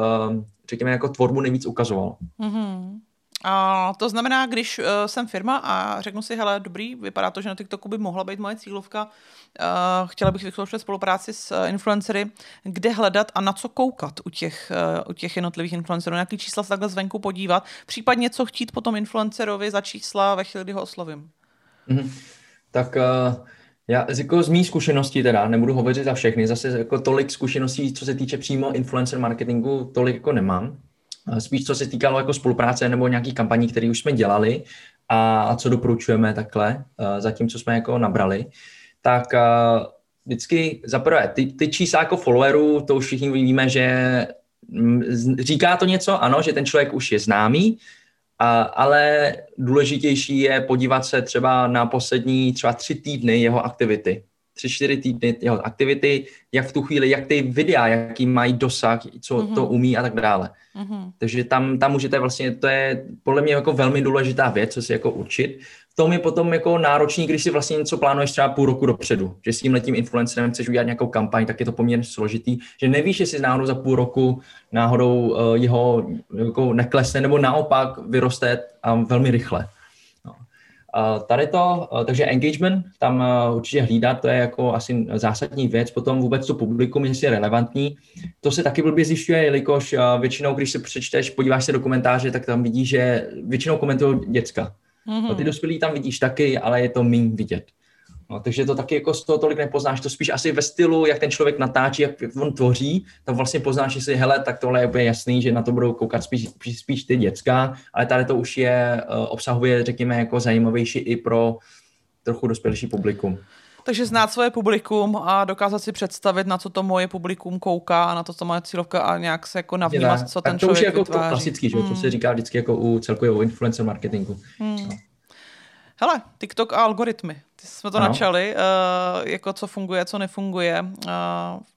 řekněme, jako tvorbu nejvíc ukazoval. Mm-hmm. A to znamená, když uh, jsem firma a řeknu si, hele, dobrý, vypadá to, že na TikToku by mohla být moje cílovka, chtěla bych vyzkoušet spolupráci s uh, influencery, kde hledat a na co koukat u těch, uh, u těch jednotlivých influencerů, na jaký čísla se takhle zvenku podívat, případně co chtít potom influencerovi za čísla ve chvíli, kdy ho oslovím. Mm-hmm. Tak uh... Já jako z mý zkušeností teda, nebudu hovořit za všechny, zase jako tolik zkušeností, co se týče přímo influencer marketingu, tolik jako nemám. Spíš co se týkalo jako spolupráce nebo nějakých kampaní, které už jsme dělali a, a co doporučujeme takhle, za tím, co jsme jako nabrali, tak vždycky za prvé, ty, ty čísla jako followerů, to už všichni víme, že říká to něco, ano, že ten člověk už je známý, a, ale důležitější je podívat se třeba na poslední třeba tři týdny jeho aktivity tři, čtyři týdny jeho aktivity, jak v tu chvíli, jak ty videa, jaký mají dosah, co mm-hmm. to umí a tak dále. Mm-hmm. Takže tam, tam můžete vlastně, to je podle mě jako velmi důležitá věc, co si jako učit. Tom je potom jako náročný, když si vlastně něco plánuješ třeba půl roku dopředu, že s tím letím influencerem chceš udělat nějakou kampaň, tak je to poměrně složitý, že nevíš, jestli náhodou za půl roku náhodou uh, jeho jako neklesne nebo naopak vyroste velmi rychle. No. Tady to, uh, takže engagement, tam uh, určitě hlídat, to je jako asi zásadní věc, potom vůbec to publikum, jestli je relevantní. To se taky blbě zjišťuje, jelikož většinou, když se přečteš, podíváš se do komentáře, tak tam vidíš, že většinou komentují děcka. Mm-hmm. No, ty dospělí tam vidíš taky, ale je to méně vidět. No, takže to taky jako z toho tolik nepoznáš, to spíš asi ve stylu, jak ten člověk natáčí, jak on tvoří, tam vlastně poznáš, že si, hele, tak tohle je úplně jasný, že na to budou koukat spíš, spíš, spíš ty děcka, ale tady to už je, uh, obsahuje, řekněme, jako zajímavější i pro trochu dospělejší publikum. Takže znát svoje publikum a dokázat si představit, na co to moje publikum kouká a na to, co moje cílovka a nějak se jako navnímat, co ten to člověk už je jako vytváří. to klasický, hmm. co se říká vždycky jako u celkově u influencer marketingu. Hmm. No. Hele, TikTok a algoritmy. Ty jsme to ano. načali, uh, jako co funguje, co nefunguje. Uh,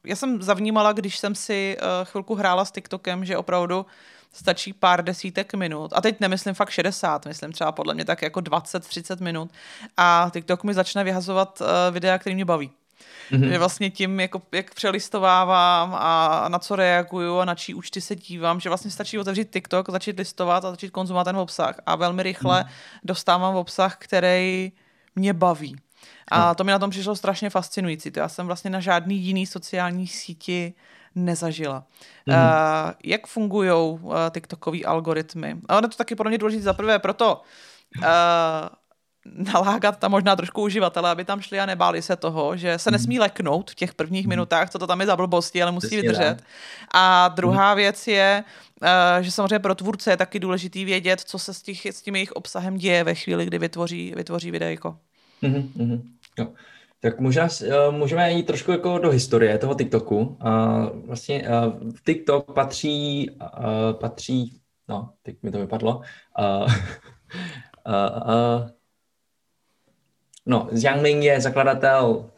já jsem zavnímala, když jsem si uh, chvilku hrála s TikTokem, že opravdu stačí pár desítek minut. A teď nemyslím fakt 60, myslím třeba podle mě tak jako 20-30 minut. A TikTok mi začne vyhazovat uh, videa, které mě baví. Mm-hmm. Že vlastně tím, jako, jak přelistovávám a na co reaguju a na čí účty se dívám, že vlastně stačí otevřít TikTok, začít listovat a začít konzumovat ten obsah. A velmi rychle mm. dostávám obsah, který mě baví. A no. to mi na tom přišlo strašně fascinující. To já jsem vlastně na žádný jiný sociální síti nezažila. Mm. Uh, jak fungují uh, TikTokové algoritmy? A ono to taky pro mě důležité za prvé proto, uh, nalákat tam možná trošku uživatele, aby tam šli a nebáli se toho, že se nesmí mhm. leknout v těch prvních mhm. minutách, co to tam je za blbosti, ale musí Přesně vydržet. A druhá hmm. věc je, že samozřejmě pro tvůrce je taky důležitý vědět, co se s, těch, s tím jejich obsahem děje ve chvíli, kdy vytvoří, vytvoří videjko. Mm-hmm. Jo. Tak možná uh, můžeme jít trošku jako do historie toho TikToku. Vlastně uh, TikTok patří, uh, patří, no, teď mi to vypadlo, No, Jiang Ming je zakladatel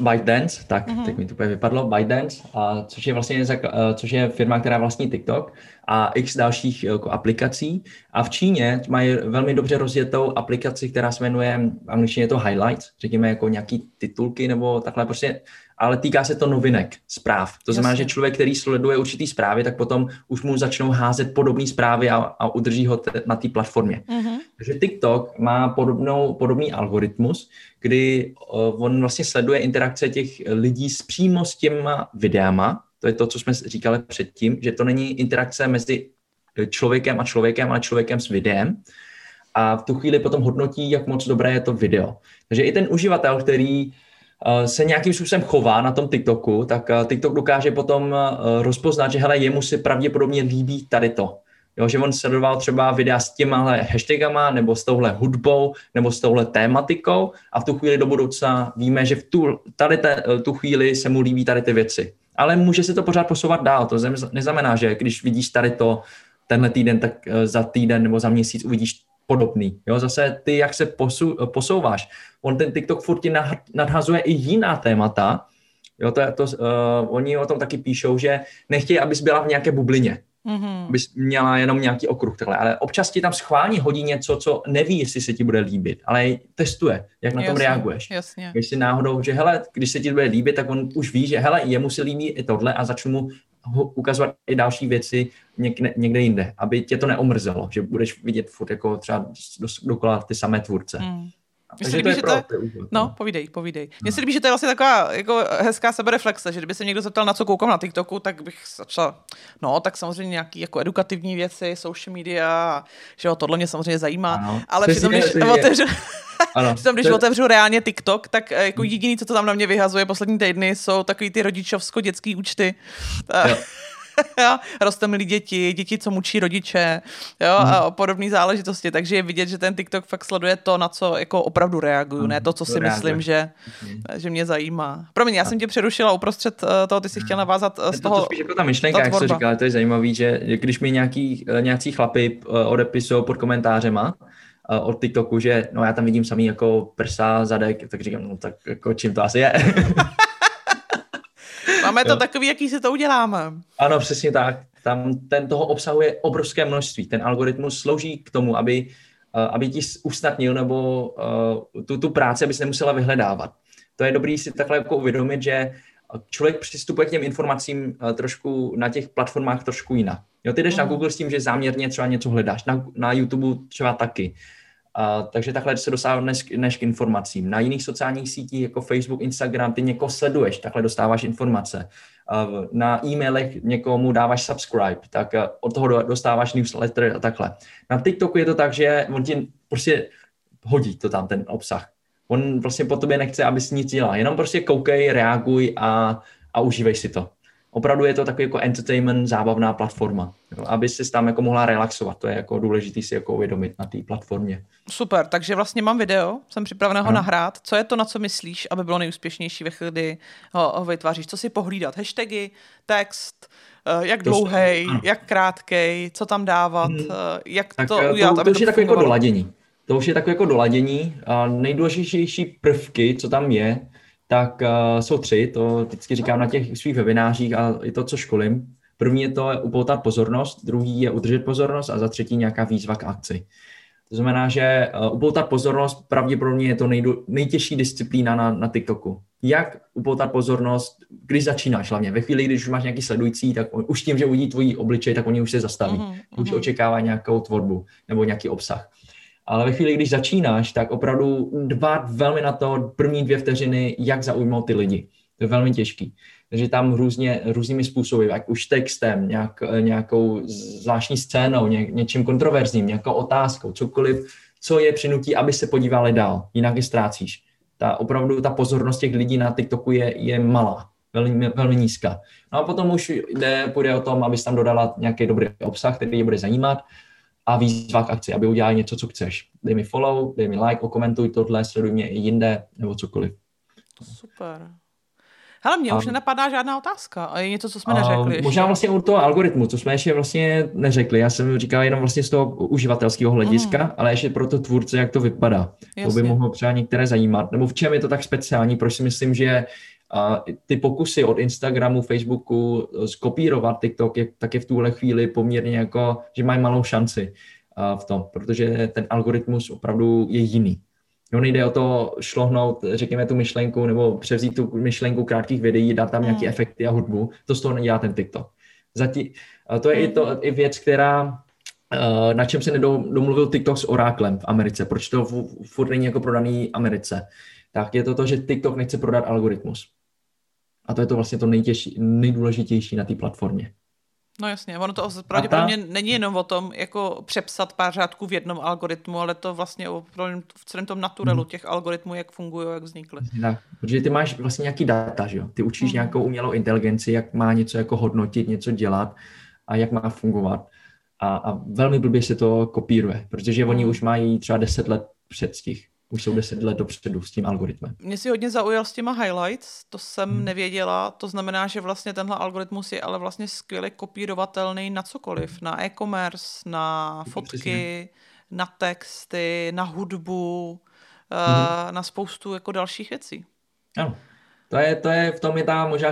ByteDance, tak mm-hmm. teď mi to úplně vypadlo, ByteDance, a což je vlastně což je firma, která vlastní TikTok a x dalších jako aplikací. A v Číně mají velmi dobře rozjetou aplikaci, která se jmenuje, v angličtině je to Highlights, řekněme jako nějaký titulky nebo takhle prostě ale týká se to novinek, zpráv. To znamená, Jasně. že člověk, který sleduje určitý zprávy, tak potom už mu začnou házet podobné zprávy a, a udrží ho te, na té platformě. Mm-hmm. Takže TikTok má podobnou, podobný algoritmus, kdy uh, on vlastně sleduje interakce těch lidí s přímo s těma videama. To je to, co jsme říkali předtím, že to není interakce mezi člověkem a člověkem, ale člověkem s videem. A v tu chvíli potom hodnotí, jak moc dobré je to video. Takže i ten uživatel, který Eh, se nějakým způsobem chová na tom TikToku, tak eh, TikTok dokáže potom eh, rozpoznat, že hele, jemu si pravděpodobně líbí tady to. Jo, že on sledoval třeba videa s těmahle hashtagama, nebo s touhle hudbou, nebo s touhle tématikou a v tu chvíli do budoucna víme, že v tu, tady te, tu chvíli se mu líbí tady ty věci. Ale může se to pořád posouvat dál. To neznamená, že když vidíš tady to tenhle týden, tak za týden nebo za měsíc uvidíš podobný. Jo, zase ty, jak se posu, posouváš. On ten TikTok furt ti nadhazuje i jiná témata. Jo, to, to, uh, oni o tom taky píšou, že nechtějí, abys byla v nějaké bublině. Mm-hmm. Abys měla jenom nějaký okruh takhle. Ale občas ti tam schválně hodí něco, co neví, jestli se ti bude líbit, ale testuje, jak na jasně, tom reaguješ. Jasně. Jestli náhodou, že hele, když se ti bude líbit, tak on už ví, že hele, jemu se líbí i tohle a začnu mu ukazovat i další věci někde, někde jinde, aby tě to neomrzelo, že budeš vidět furt jako třeba dokola ty samé tvůrce. Mm. Takže to je pro, to je, no, no, povídej, povídej. Mně no. se líbí, že to je vlastně taková jako hezká sebereflexe, že kdyby se někdo zeptal, na co koukám na TikToku, tak bych začal, no, tak samozřejmě nějaký jako edukativní věci, social media, že jo, tohle mě samozřejmě zajímá, ano. ale přitom, když otevřu, ano, přitom, když to... otevřu reálně TikTok, tak eh, jako jediný, co to tam na mě vyhazuje poslední týdny, jsou takový ty rodičovsko-dětský účty. Jo. Roste milí děti, děti, co mučí rodiče jo, hmm. a podobné záležitosti. Takže je vidět, že ten TikTok fakt sleduje to, na co jako opravdu reaguju, hmm. ne to, co si reaguje. myslím, že, hmm. že mě zajímá. Promiň, já jsem tě přerušila uprostřed eh, toho, ty jsi chtěl navázat eh, z toho. To spíš jako ta myšlenka, jak jsi říkal, to je zajímavý, že když mi nějaký, eh, nějací chlapy odepisují pod komentářema, od TikToku, že no já tam vidím samý jako prsa, zadek, tak říkám, no tak jako čím to asi je. Máme to jo. takový, jaký si to uděláme. Ano, přesně tak. Tam ten toho obsahuje obrovské množství. Ten algoritmus slouží k tomu, aby aby ti usnadnil nebo tu, tu práci, aby se nemusela vyhledávat. To je dobrý si takhle jako uvědomit, že člověk přistupuje k těm informacím trošku na těch platformách trošku jinak. Jo, ty jdeš uh-huh. na mhm. Google s tím, že záměrně třeba něco hledáš, na, na YouTube třeba taky. A, takže takhle se dostáváš než k informacím. Na jiných sociálních sítích jako Facebook, Instagram, ty někoho sleduješ, takhle dostáváš informace. A na e-mailech někomu dáváš subscribe, tak od toho dostáváš newsletter a takhle. Na TikToku je to tak, že on ti prostě hodí to tam ten obsah. On vlastně po tobě nechce, abys nic dělal. Jenom prostě koukej, reaguj a, a užívej si to opravdu je to takový jako entertainment, zábavná platforma, jo, aby si tam jako mohla relaxovat. To je jako důležité si jako uvědomit na té platformě. Super, takže vlastně mám video, jsem připravená ho nahrát. Co je to, na co myslíš, aby bylo nejúspěšnější ve chvíli, kdy ho, ho vytváříš? Co si pohlídat? Hashtagy, text, uh, jak dlouhý, jak krátký, co tam dávat, hmm. uh, jak tak, to eh, udělat, to, aby to, to je takové jako doladění. To už je takové jako doladění. A nejdůležitější prvky, co tam je, tak uh, jsou tři, to vždycky říkám na těch svých webinářích a je to, co školím. První je to upoutat pozornost, druhý je udržet pozornost a za třetí nějaká výzva k akci. To znamená, že uh, upoutat pozornost pravděpodobně je to nejdu, nejtěžší disciplína na, na TikToku. Jak upoutat pozornost, když začínáš hlavně? Ve chvíli, když už máš nějaký sledující, tak on, už tím, že uvidí tvojí obličej, tak oni už se zastaví. Uh-huh. Už očekávají nějakou tvorbu nebo nějaký obsah. Ale ve chvíli, když začínáš, tak opravdu dbát velmi na to první dvě vteřiny, jak zaujmout ty lidi. To je velmi těžký. Takže tam různě, různými způsoby, jak už textem, nějak, nějakou zvláštní scénou, ně, něčím kontroverzním, nějakou otázkou, cokoliv, co je přinutí, aby se podívali dál, jinak je ztrácíš. Ta, opravdu ta pozornost těch lidí na TikToku je, je malá, velmi, velmi nízká. No a potom už jde, půjde o tom, abys tam dodala nějaký dobrý obsah, který je bude zajímat, a výzva k akci, aby udělali něco, co chceš. Dej mi follow, dej mi like, okomentuj tohle, sleduj mě i jinde, nebo cokoliv. Super. Hele, mě a, už nenapadá žádná otázka. A je něco, co jsme neřekli. Možná ještě. vlastně u toho algoritmu, co jsme ještě vlastně neřekli. Já jsem říkal jenom vlastně z toho uživatelského hlediska, mm. ale ještě pro to tvůrce, jak to vypadá. Jasně. To by mohlo třeba některé zajímat. Nebo v čem je to tak speciální, proč si myslím, že a ty pokusy od Instagramu, Facebooku eh, skopírovat TikTok, je, tak je v tuhle chvíli poměrně jako, že mají malou šanci uh, v tom, protože ten algoritmus opravdu je jiný. No nejde o to šlohnout, řekněme, tu myšlenku nebo převzít tu myšlenku krátkých videí, dát tam mm. nějaké efekty a hudbu. To z toho nedělá ten TikTok. Zatím, uh, to je mm. i, to, i věc, která na čem se nedomluvil TikTok s Oráklem v Americe. Proč to furt není jako prodaný Americe? Tak je to to, že TikTok nechce prodat algoritmus. A to je to vlastně to nejtěžší, nejdůležitější na té platformě. No jasně, ono to pravděpodobně ta... není jenom o tom, jako přepsat pár řádků v jednom algoritmu, ale to vlastně o v celém tom naturelu hmm. těch algoritmů, jak fungují, jak vznikly. Tak, protože ty máš vlastně nějaký data, že jo? Ty učíš hmm. nějakou umělou inteligenci, jak má něco jako hodnotit, něco dělat a jak má fungovat. A, a velmi blbě se to kopíruje, protože oni už mají třeba 10 let předstih už jsou deset let dopředu s tím algoritmem. Mě si hodně zaujal s těma highlights, to jsem hmm. nevěděla, to znamená, že vlastně tenhle algoritmus je ale vlastně skvěle kopírovatelný na cokoliv, na e-commerce, na fotky, Přesně. na texty, na hudbu, hmm. na spoustu jako dalších věcí. Ano. To je, to je, v tom je ta možná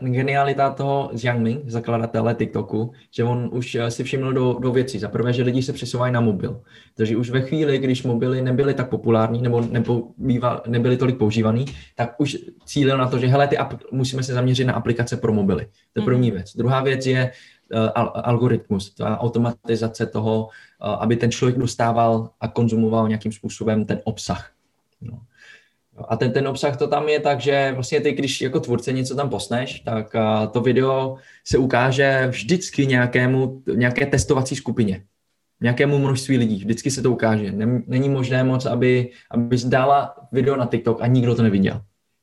genialita toho Xiangming, zakladatele TikToku, že on už eh, si všiml do, do věcí. Za prvé, že lidi se přesouvají na mobil. Takže už ve chvíli, když mobily nebyly tak populární nebo nebýval, nebyly tolik používaný, tak už cílil na to, že hele, ty ap- musíme se zaměřit na aplikace pro mobily. To je první mm. věc. Druhá věc je uh, al- algoritmus, ta automatizace toho, uh, aby ten člověk dostával a konzumoval nějakým způsobem ten obsah. No. A ten, ten obsah to tam je tak, že vlastně ty, když jako tvůrce něco tam posneš, tak to video se ukáže vždycky nějakému, nějaké testovací skupině, nějakému množství lidí. Vždycky se to ukáže. Není možné moc, aby, aby dala video na TikTok a nikdo to neviděl.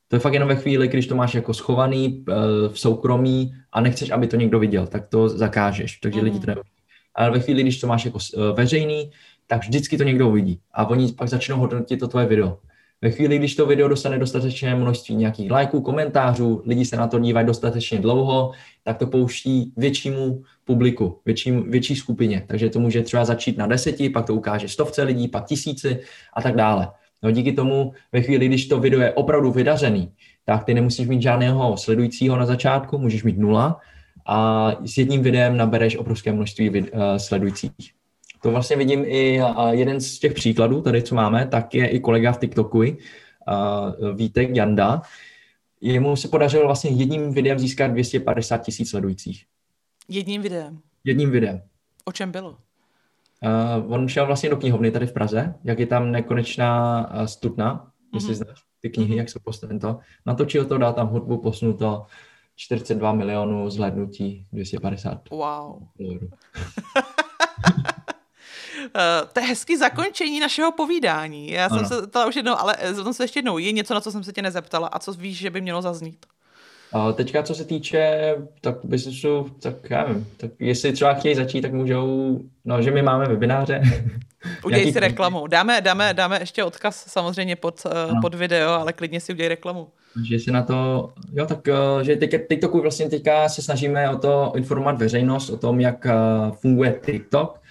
To je fakt jenom ve chvíli, když to máš jako schovaný e, v soukromí a nechceš, aby to někdo viděl, tak to zakážeš, takže mm. lidi to nevidí. Ale ve chvíli, když to máš jako e, veřejný, tak vždycky to někdo uvidí. A oni pak začnou hodnotit to tvoje video. Ve chvíli, když to video dostane dostatečné množství nějakých lajků, komentářů, lidi se na to dívají dostatečně dlouho, tak to pouští většímu publiku, větší, větší skupině. Takže to může třeba začít na deseti, pak to ukáže stovce lidí, pak tisíci a tak dále. No díky tomu, ve chvíli, když to video je opravdu vydařený, tak ty nemusíš mít žádného sledujícího na začátku, můžeš mít nula a s jedním videem nabereš obrovské množství vid- uh, sledujících. To vlastně vidím i jeden z těch příkladů, tady co máme, tak je i kolega v TikToku, Vítek Janda. Jemu se podařilo vlastně jedním videem získat 250 tisíc sledujících. Jedním videem? Jedním videem. O čem bylo? Uh, on šel vlastně do knihovny tady v Praze, jak je tam nekonečná uh, studna, mm-hmm. jestli znáš ty knihy, mm-hmm. jak se postavím to. Natočil to, dal tam hudbu, posunul to 42 milionů zhlédnutí, 250. Wow. Uh, to je hezký zakončení našeho povídání. Já ano. jsem se to už jednou, ale zeptám se ještě jednou. Je něco, na co jsem se tě nezeptala a co víš, že by mělo zaznít? Uh, teďka, co se týče tak businessu, tak já nevím, tak jestli třeba chtějí začít, tak můžou, no, že my máme webináře. Udělej si reklamu. Dáme, dáme, dáme ještě odkaz samozřejmě pod, uh, pod video, ale klidně si udělej reklamu. Že si na to, jo, tak že teďka, TikToku vlastně teďka se snažíme o to informovat veřejnost o tom, jak funguje TikTok,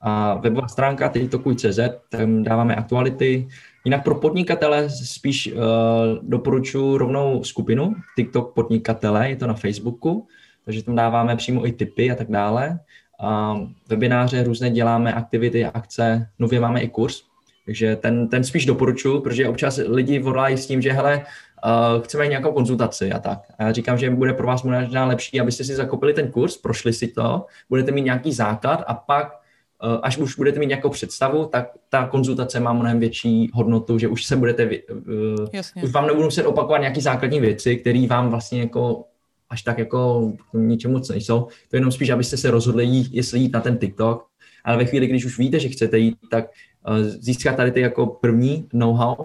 a webová stránka tiktokuj.cz, tam dáváme aktuality. Jinak pro podnikatele spíš uh, doporučuji rovnou skupinu TikTok podnikatele, je to na Facebooku, takže tam dáváme přímo i tipy a tak dále. Uh, webináře různé děláme, aktivity, akce, nově máme i kurz, takže ten, ten spíš doporučuji, protože občas lidi volají s tím, že hele, uh, chceme nějakou konzultaci a tak. A já říkám, že bude pro vás možná lepší, abyste si zakopili ten kurz, prošli si to, budete mít nějaký základ a pak až už budete mít nějakou představu, tak ta konzultace má mnohem větší hodnotu, že už se budete, uh, Jasně. už vám nebudu muset opakovat nějaké základní věci, které vám vlastně jako až tak jako ničemu moc nejsou. To je jenom spíš, abyste se rozhodli, jít, jestli jít na ten TikTok, ale ve chvíli, když už víte, že chcete jít, tak uh, získat tady ty jako první know-how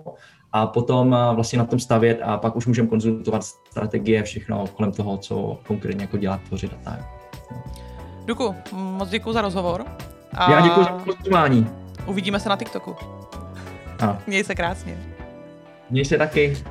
a potom uh, vlastně na tom stavět a pak už můžeme konzultovat strategie, všechno kolem toho, co konkrétně jako dělat, tvořit a tak. Duku, moc děkuji za rozhovor. A... Já děkuji za pozvání. Uvidíme se na TikToku. Ano. Měj se krásně. Měj se taky.